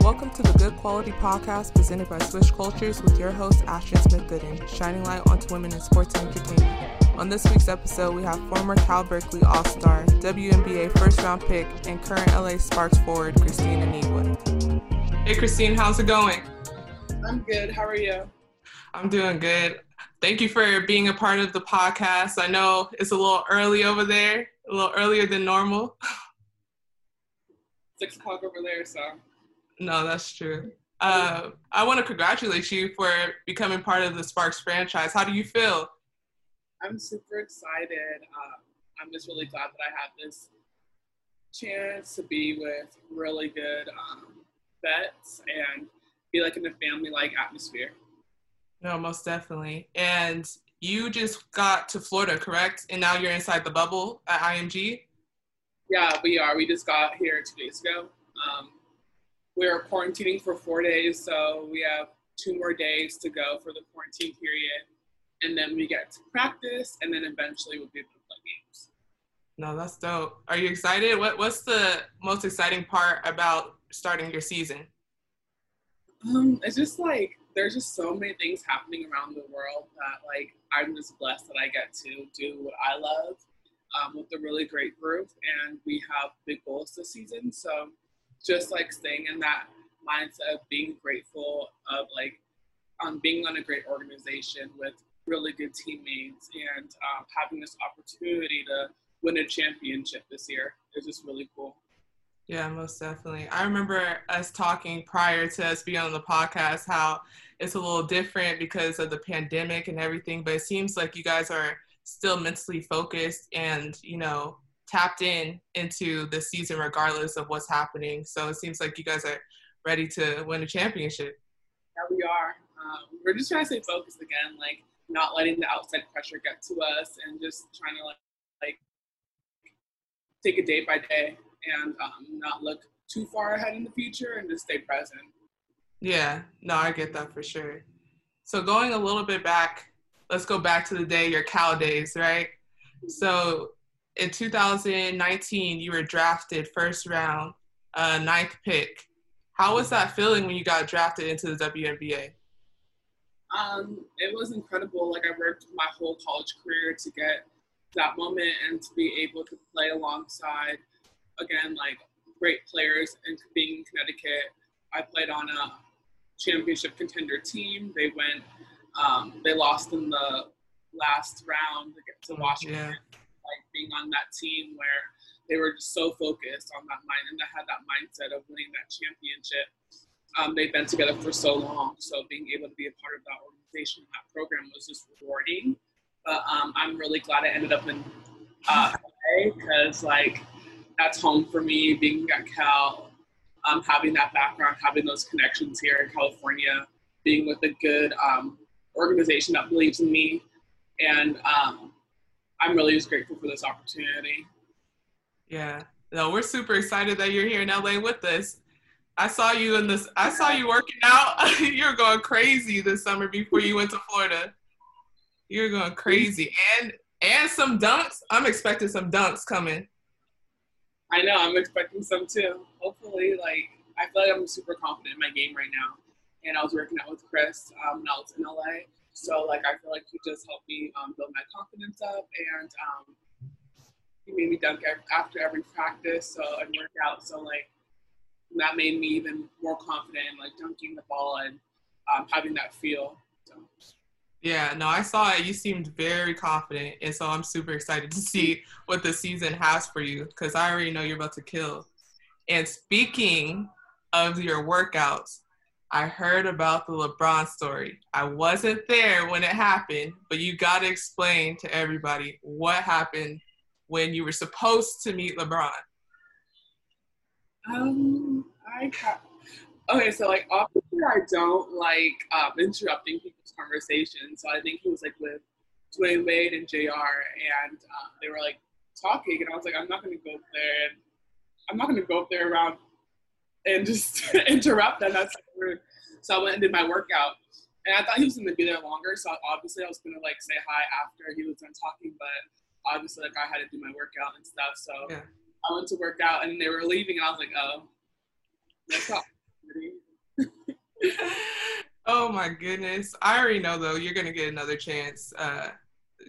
Welcome to the Good Quality Podcast presented by Swish Cultures with your host, Ashten Smith Gooden, shining light onto women in sports and entertainment. On this week's episode, we have former Cal Berkeley All Star, WNBA first round pick, and current LA Sparks forward, Kristine Anigwe. Hey, Kristine, how's it going? I'm good. How are you? I'm doing good. Thank you for being a part of the podcast. I know it's a little early over there, a little earlier than normal. Six o'clock over there, so. No, that's true. Uh, I want to congratulate you for becoming part of the Sparks franchise. How do you feel? I'm super excited. Um, I'm just really glad that I have this chance to be with really good um, vets and be like in a family like atmosphere. No, most definitely. And you just got to Florida, correct? And now you're inside the bubble at IMG? Yeah, we are. We just got here two days ago. Um, we're quarantining for four days, so we have two more days to go for the quarantine period. And then we get to practice, and then eventually we'll be able to play games. No, that's dope. Are you excited? What What's the most exciting part about starting your season? Um, it's just like there's just so many things happening around the world that like I'm just blessed that I get to do what I love um, with a really great group, and we have big goals this season. So just like staying in that mindset of being grateful of like um, being on a great organization with really good teammates and um, having this opportunity to win a championship this year is just really cool. Yeah, most definitely. I remember us talking prior to us being on the podcast how it's a little different because of the pandemic and everything, but it seems like you guys are still mentally focused and, you know, tapped in into the season regardless of what's happening. So it seems like you guys are ready to win a championship. Yeah, we are. Um, we're just trying to stay focused again, like not letting the outside pressure get to us and just trying to like, like take it day by day and um, not look too far ahead in the future and just stay present. Yeah, no, I get that for sure. So going a little bit back, let's go back to the day your Cal days, right? So in 2019, you were drafted first round, uh, ninth pick. How was that feeling when you got drafted into the WNBA? Um, it was incredible. Like I worked my whole college career to get that moment and to be able to play alongside again, like great players and being in Connecticut. I played on a championship contender team. They went, um, they lost in the last round to get to Washington. Yeah. Like being on that team where they were just so focused on that mind and they had that mindset of winning that championship. Um, they've been together for so long, so being able to be a part of that organization, that program was just rewarding. But um, I'm really glad I ended up in uh, LA because like that's home for me being at Cal, um, having that background, having those connections here in California, being with a good um, organization that believes in me. And um, I'm really just grateful for this opportunity. Yeah. No, we're super excited that you're here in LA with us. I saw you in this. I saw you working out. you were going crazy this summer before you went to Florida. You were going crazy, and and some dunks. I'm expecting some dunks coming. I know. I'm expecting some too. Hopefully, like I feel like I'm super confident in my game right now. And I was working out with Chris um, when I was in LA. So like I feel like he just helped me um, build my confidence up, and um, he made me dunk after every practice, so and work out. So like that made me even more confident in like dunking the ball and um, having that feel. So. Yeah, no, I saw it. You seemed very confident, and so I'm super excited to see what the season has for you because I already know you're about to kill. And speaking of your workouts, I heard about the LeBron story. I wasn't there when it happened, but you got to explain to everybody what happened when you were supposed to meet LeBron. Um, I okay, so like obviously I don't like um, interrupting people's conversations. So I think he was like with Dwyane Wade and Jr. and uh, they were like talking, and I was like, I'm not gonna go up there and I'm not gonna go up there around and just interrupt them. That's so I went and did my workout. And I thought he was gonna be there longer, so obviously I was gonna like say hi after he was done talking, but obviously like I had to do my workout and stuff. So yeah. I went to work out and they were leaving and I was like, oh, Oh my goodness. I already know though, you're gonna get another chance, uh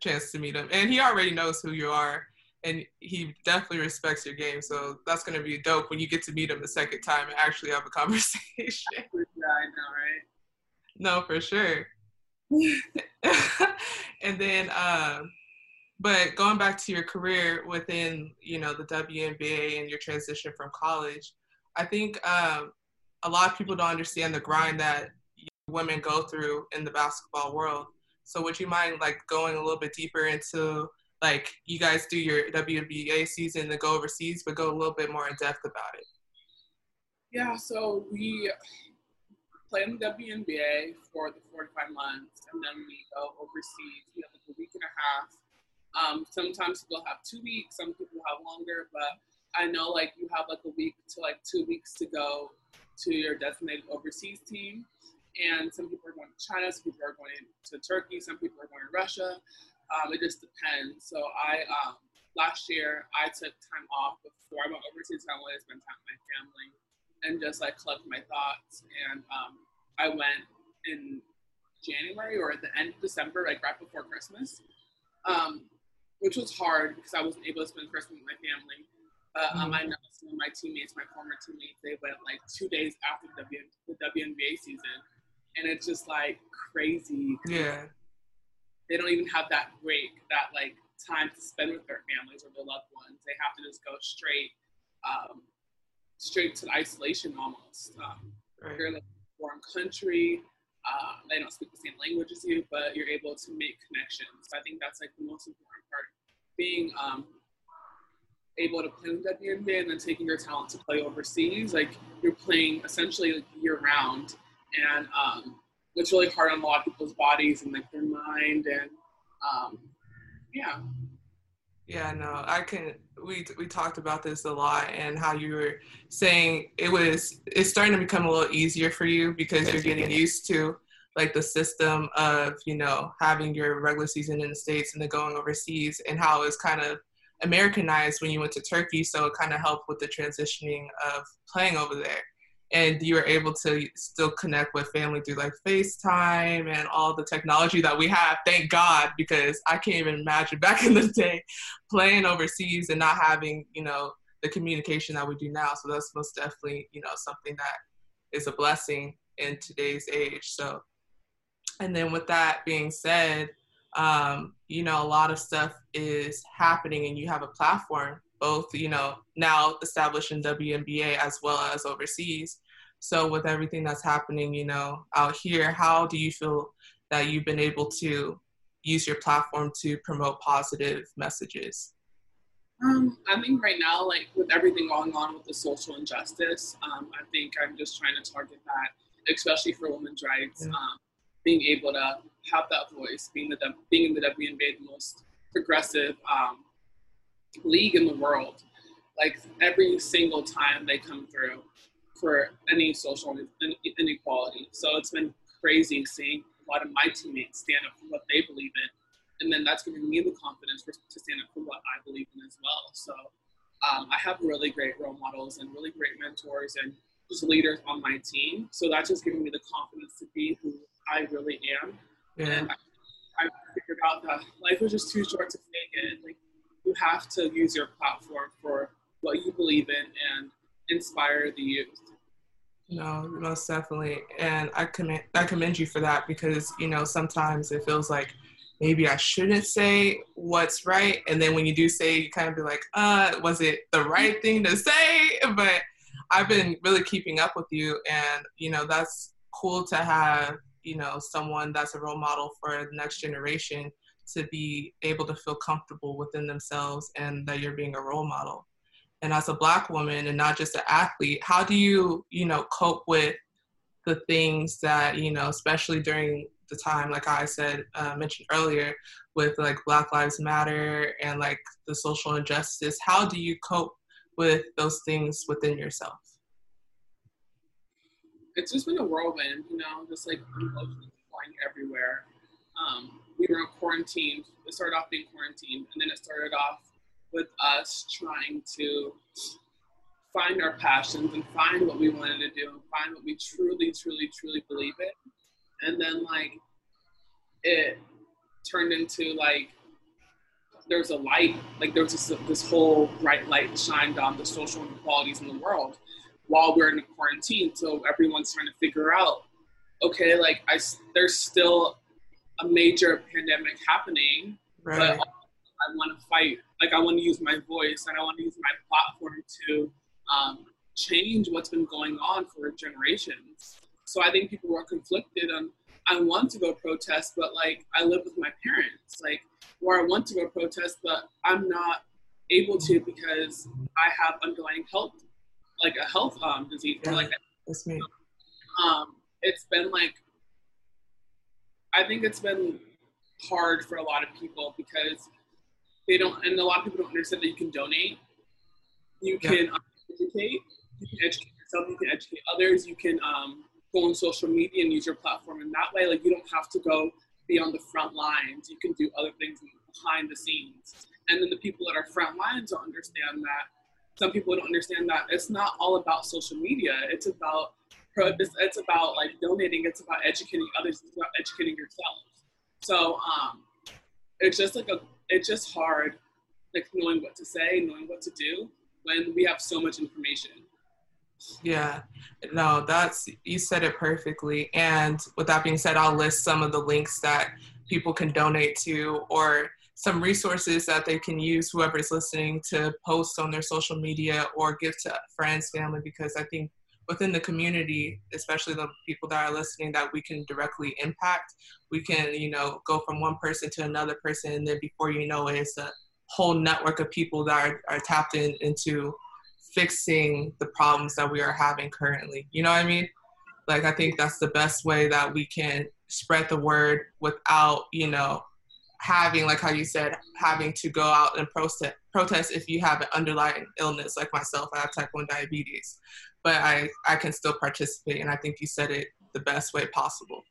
chance to meet him. And he already knows who you are and he definitely respects your game. So that's gonna be dope when you get to meet him the second time and actually have a conversation. Yeah, I know, right? No, for sure. and then, um, but going back to your career within, you know, the WNBA and your transition from college, I think um, a lot of people don't understand the grind that women go through in the basketball world. So would you mind like going a little bit deeper into like you guys do your WNBA season to go overseas, but go a little bit more in depth about it? Yeah, so we play in the WNBA for the 45 months, and then we go overseas. We have like a week and a half. Um, sometimes people have two weeks, some people have longer, but I know like you have like a week to like two weeks to go to your designated overseas team. And some people are going to China, some people are going to Turkey, some people are going to Russia. Um, it just depends. So I um, last year I took time off before I went overseas. I wanted to spend time with my family and just like collect my thoughts. And um, I went in January or at the end of December, like right before Christmas, um, which was hard because I wasn't able to spend Christmas with my family. But um, I know some of my teammates, my former teammates, they went like two days after the, w- the WNBA season, and it's just like crazy. Yeah. They don't even have that break, that like time to spend with their families or their loved ones. They have to just go straight, um, straight to isolation almost. Um, Right. You're in a foreign country. Uh, they don't speak the same language as you, but you're able to make connections. I think that's like the most important part. Being um, able to play in the WNBA and then taking your talent to play overseas, like you're playing essentially like year round, and um, it's really hard on a lot of people's bodies and like their mind, and um, yeah. Yeah, no, I can. We we talked about this a lot, and how you were saying it was. It's starting to become a little easier for you because you're getting used to like the system of you know having your regular season in the states and then going overseas, and how it's kind of Americanized when you went to Turkey. So it kind of helped with the transitioning of playing over there, and you were able to still connect with family through like FaceTime and all the technology that we have. Thank God, because I can't even imagine back in the day playing overseas and not having, you know, the communication that we do now. So that's most definitely, you know, something that is a blessing in today's age. So, and then with that being said, um, you know, a lot of stuff is happening and you have a platform, both, you know, now established in WNBA as well as overseas. So with everything that's happening, you know, out here, how do you feel that you've been able to use your platform to promote positive messages? Um, I think right now, like with everything going on with the social injustice, um, I think I'm just trying to target that, especially for women's rights. Yeah. Um, being able to have that voice, being the being in the WNBA, the most progressive um, league in the world. Like every single time they come through for any social inequality. So it's been crazy seeing a lot of my teammates stand up for what they believe in and then that's giving me the confidence for, to stand up for what I believe in as well. So um, I have really great role models and really great mentors and just leaders on my team. So that's just giving me the confidence to be who I really am. Yeah. And I, I figured out that life was just too short to fake it. Like you have to use your platform for what you believe in and inspire the youth. No, most definitely, and I commend I commend you for that because you know sometimes it feels like maybe I shouldn't say what's right, and then when you do say, you kind of be like, uh, was it the right thing to say? But I've been really keeping up with you, and you know that's cool to have you know someone that's a role model for the next generation to be able to feel comfortable within themselves and that you're being a role model and as a black woman and not just an athlete how do you you know cope with the things that you know especially during the time like i said uh, mentioned earlier with like black lives matter and like the social injustice how do you cope with those things within yourself it's just been a whirlwind, you know, just like flying everywhere. Um, we were quarantined. It started off being quarantined, and then it started off with us trying to find our passions and find what we wanted to do and find what we truly, truly, truly believe in. and then like it turned into like there was a light, like there's this, this whole bright light shined on the social inequalities in the world while we're in quarantine. So everyone's trying to figure out, okay, like I, there's still a major pandemic happening, right. but I want to fight. Like I want to use my voice and I want to use my platform to um, change what's been going on for generations. So I think people were conflicted on I want to go protest, but like I live with my parents, like where I want to go protest, but I'm not able to because I have underlying health, like a health um, disease. Yeah, like that's me. Um, it's been like, I think it's been hard for a lot of people because they don't, and a lot of people don't understand that you can donate, you can yeah. educate, you can educate yourself, you can educate others, you can um, go on social media and use your platform in that way. Like you don't have to go be on the front lines. You can do other things behind the scenes. And then the people that are front lines don't understand that. Some people don't understand that it's not all about social media. It's about it's, about like donating. It's about educating others. It's about educating yourself. So um, it's just like a it's just hard like knowing what to say, knowing what to do when we have so much information. Yeah, no, that's you said it perfectly. And with that being said, I'll list some of the links that people can donate to or some resources that they can use whoever's listening to post on their social media or give to friends family because i think within the community especially the people that are listening that we can directly impact we can you know go from one person to another person and then before you know it it's a whole network of people that are, are tapped in into fixing the problems that we are having currently. You know what I mean? Like I think that's the best way that we can spread the word without, you know, having like how you said, having to go out and protest protest if you have an underlying illness like myself, I have type 1 diabetes. But I, I can still participate and I think you said it the best way possible.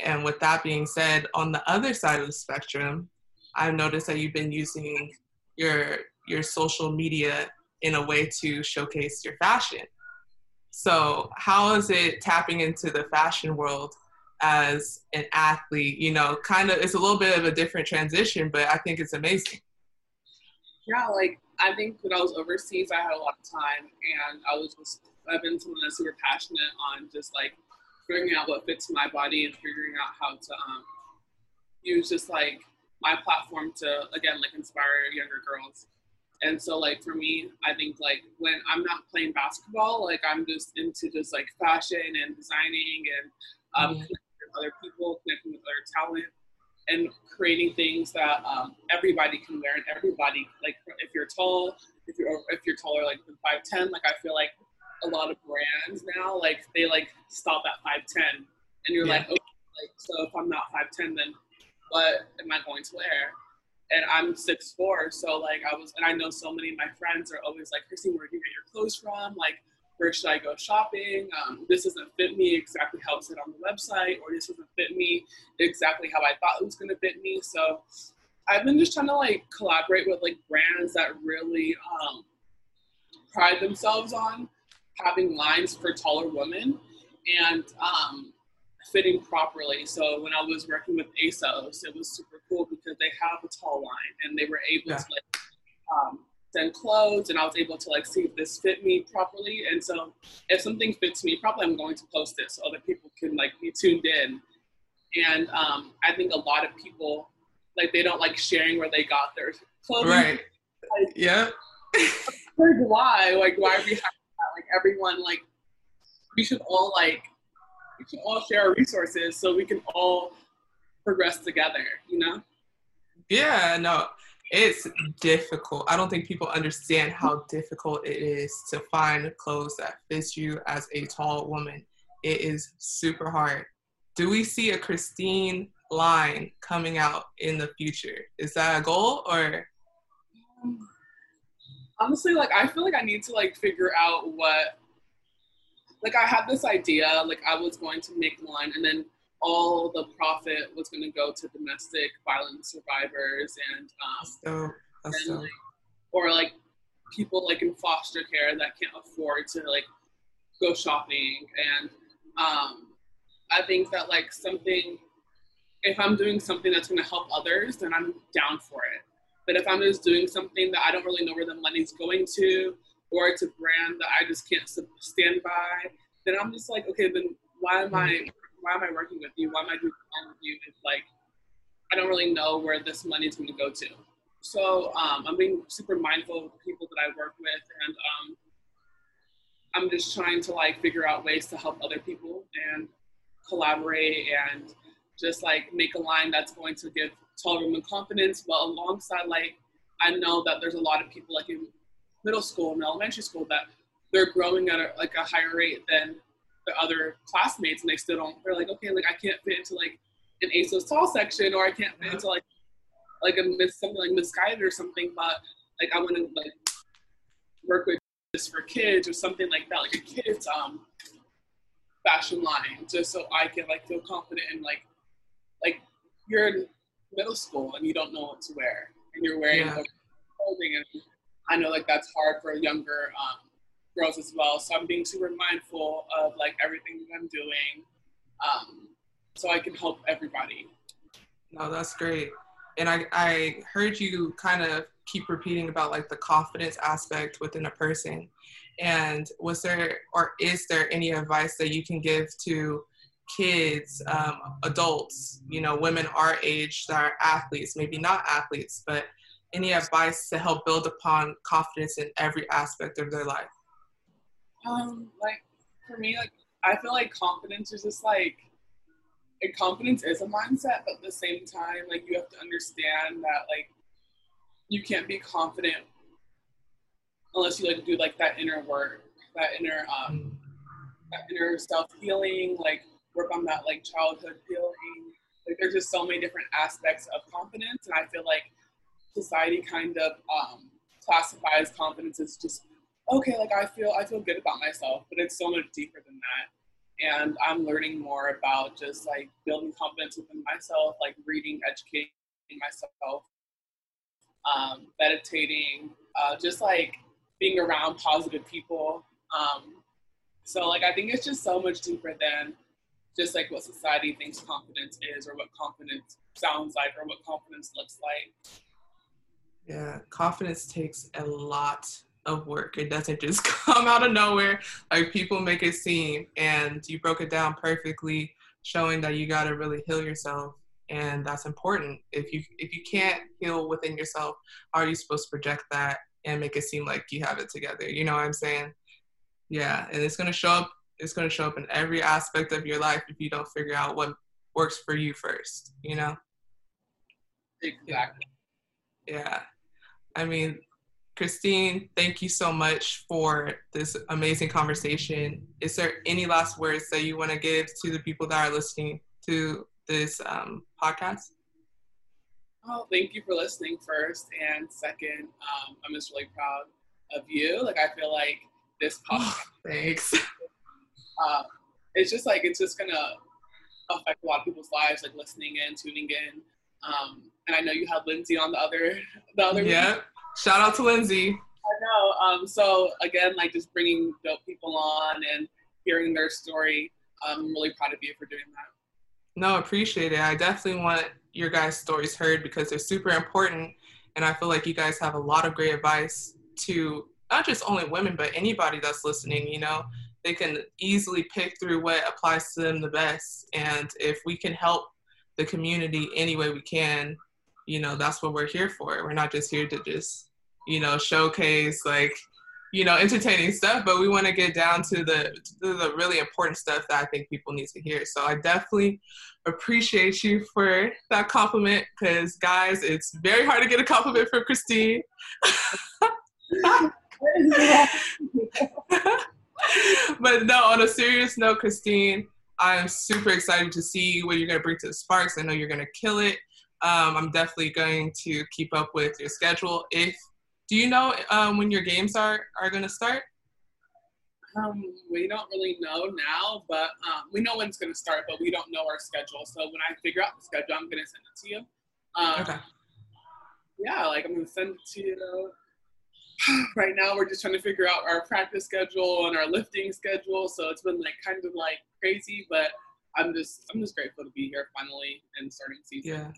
And with that being said, on the other side of the spectrum, I've noticed that you've been using your your social media in a way to showcase your fashion. So, how is it tapping into the fashion world as an athlete? You know, kind of, it's a little bit of a different transition, but I think it's amazing. Yeah, like I think when I was overseas, I had a lot of time, and I was just, I've been someone that's super passionate on just like figuring out what fits my body and figuring out how to um, use just like my platform to again like inspire younger girls and so like for me, I think like when I'm not playing basketball, like I'm just into just like fashion and designing and um, mm-hmm. connecting with other people, connecting with other talent, and creating things that um, everybody can wear and everybody like if you're tall, if you're if you're taller like five ten, like I feel like a lot of brands now like they like stop at five ten, and you're yeah. like okay, like so if I'm not five ten, then what am I going to wear? and I'm six four, so like I was, and I know so many of my friends are always like, Kristine, where do you get your clothes from? Like, where should I go shopping? Um, this doesn't fit me exactly how it said on the website, or this doesn't fit me exactly how I thought it was gonna fit me. So I've been just trying to like collaborate with like brands that really um, pride themselves on having lines for taller women, and um, fitting properly. So when I was working with ASOS, it was super cool because they have a tall line and they were able yeah. to like um, send clothes and I was able to like see if this fit me properly. And so if something fits me properly, I'm going to post it so other people can like be tuned in. And um, I think a lot of people like they don't like sharing where they got their clothing. Right. Like, yeah. why? Like why are we having that? Like everyone like we should all like we should all share our resources so we can all progress together, you know? Yeah, no, it's difficult. I don't think people understand how difficult it is to find clothes that fits you as a tall woman. It is super hard. Do we see a Kristine line coming out in the future? Is that a goal or? honestly, like I feel like I need to like figure out what like I had this idea, like I was going to make one and then all the profit was going to go to domestic violence survivors and um, and, like, or like people like in foster care that can't afford to like go shopping. And um, I think that like something, if I'm doing something that's going to help others, then I'm down for it. But if I'm just doing something that I don't really know where the money's going to, or it's a brand that I just can't stand by, then I'm just like, okay, then why am I why am I working with you? Why am I doing with you? If like I don't really know where this money is going to go to. So um, I'm being super mindful of people that I work with, and um, I'm just trying to like figure out ways to help other people and collaborate and just like make a line that's going to give tall women confidence, but alongside like I know that there's a lot of people like in middle school and elementary school that they're growing at a, like a higher rate than the other classmates and they still don't they're like okay like i can't fit into like an asos tall section or i can't fit into like like a miss something like Missguided or something but like i want to like work with this for kids or something like that like a kids um fashion line just so i can like feel confident in like like you're in middle school and you don't know what to wear and you're wearing yeah. clothing and i know like that's hard for a younger um girls as well. So I'm being super mindful of like everything that I'm doing, um, so I can help everybody. No, that's great. And I, I heard you kind of keep repeating about like the confidence aspect within a person. And was there or is there any advice that you can give to kids, um, adults, you know, women our age that are athletes, maybe not athletes, but any advice to help build upon confidence in every aspect of their life? Um, like for me, like I feel like confidence is just like like confidence is a mindset, but at the same time, like you have to understand that like you can't be confident unless you like do like that inner work, that inner um that inner self healing, like work on that like childhood healing. Like there's just so many different aspects of confidence, and I feel like society kind of um, classifies confidence as just okay, like I feel I feel good about myself, but it's so much deeper than that. And I'm learning more about just like building confidence within myself, like reading, educating myself, um, meditating, uh, just like being around positive people. Um, so like I think it's just so much deeper than just like what society thinks confidence is or what confidence sounds like or what confidence looks like. Yeah, confidence takes a lot of work. It doesn't just come out of nowhere like people make it seem. And you broke it down perfectly, showing that you got to really heal yourself. And that's important. If you if you can't heal within yourself, how are you supposed to project that and make it seem like you have it together? You know what I'm saying? Yeah, and it's gonna show up. It's gonna show up in every aspect of your life if you don't figure out what works for you first. You know? Exactly. Yeah. I mean, Kristine, thank you so much for this amazing conversation. Is there any last words that you want to give to the people that are listening to this um, podcast? Oh, thank you for listening first. And second, um, I'm just really proud of you. Like, I feel like this podcast. Thanks. Uh, it's just like, it's just going to affect a lot of people's lives, like listening in, tuning in. Um, and I know you had Lindsay on the other, the other. Yeah. Shout out to Lindsay. I know. Um, so again, like just bringing dope people on and hearing their story. I'm really proud of you for doing that. No, appreciate it. I definitely want your guys' stories heard because they're super important. And I feel like you guys have a lot of great advice to not just only women, but anybody that's listening. You know, they can easily pick through what applies to them the best. And if we can help the community any way we can, you know that's what we're here for. We're not just here to just you know showcase like you know entertaining stuff but we want to get down to the to the really important stuff that i think people need to hear. So i definitely appreciate you for that compliment because guys it's very hard to get a compliment from kristine. But no on a serious note kristine i am super excited to see what you're going to bring to the sparks. I know you're going to kill it um, I'm definitely going to keep up with your schedule. If do you know um, when your games are are going to start? Um, we don't really know now, but um, we know when it's going to start, but we don't know our schedule. So when I figure out the schedule, I'm going to send it to you. Um, okay. Yeah, like I'm going to send it to you. right now, we're just trying to figure out our practice schedule and our lifting schedule. So it's been like kind of like crazy, but I'm just I'm just grateful to be here finally and starting season. Yeah.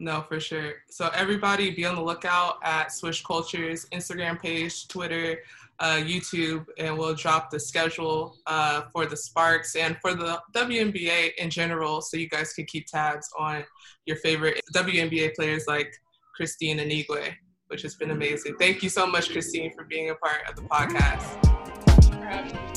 No, for sure. So everybody be on the lookout at Swish Culture's Instagram page, Twitter, uh, YouTube, and we'll drop the schedule uh, for the Sparks and for the WNBA in general, so you guys can keep tabs on your favorite WNBA players like Kristine Anigwe, which has been amazing. Thank you so much, Kristine, for being a part of the podcast.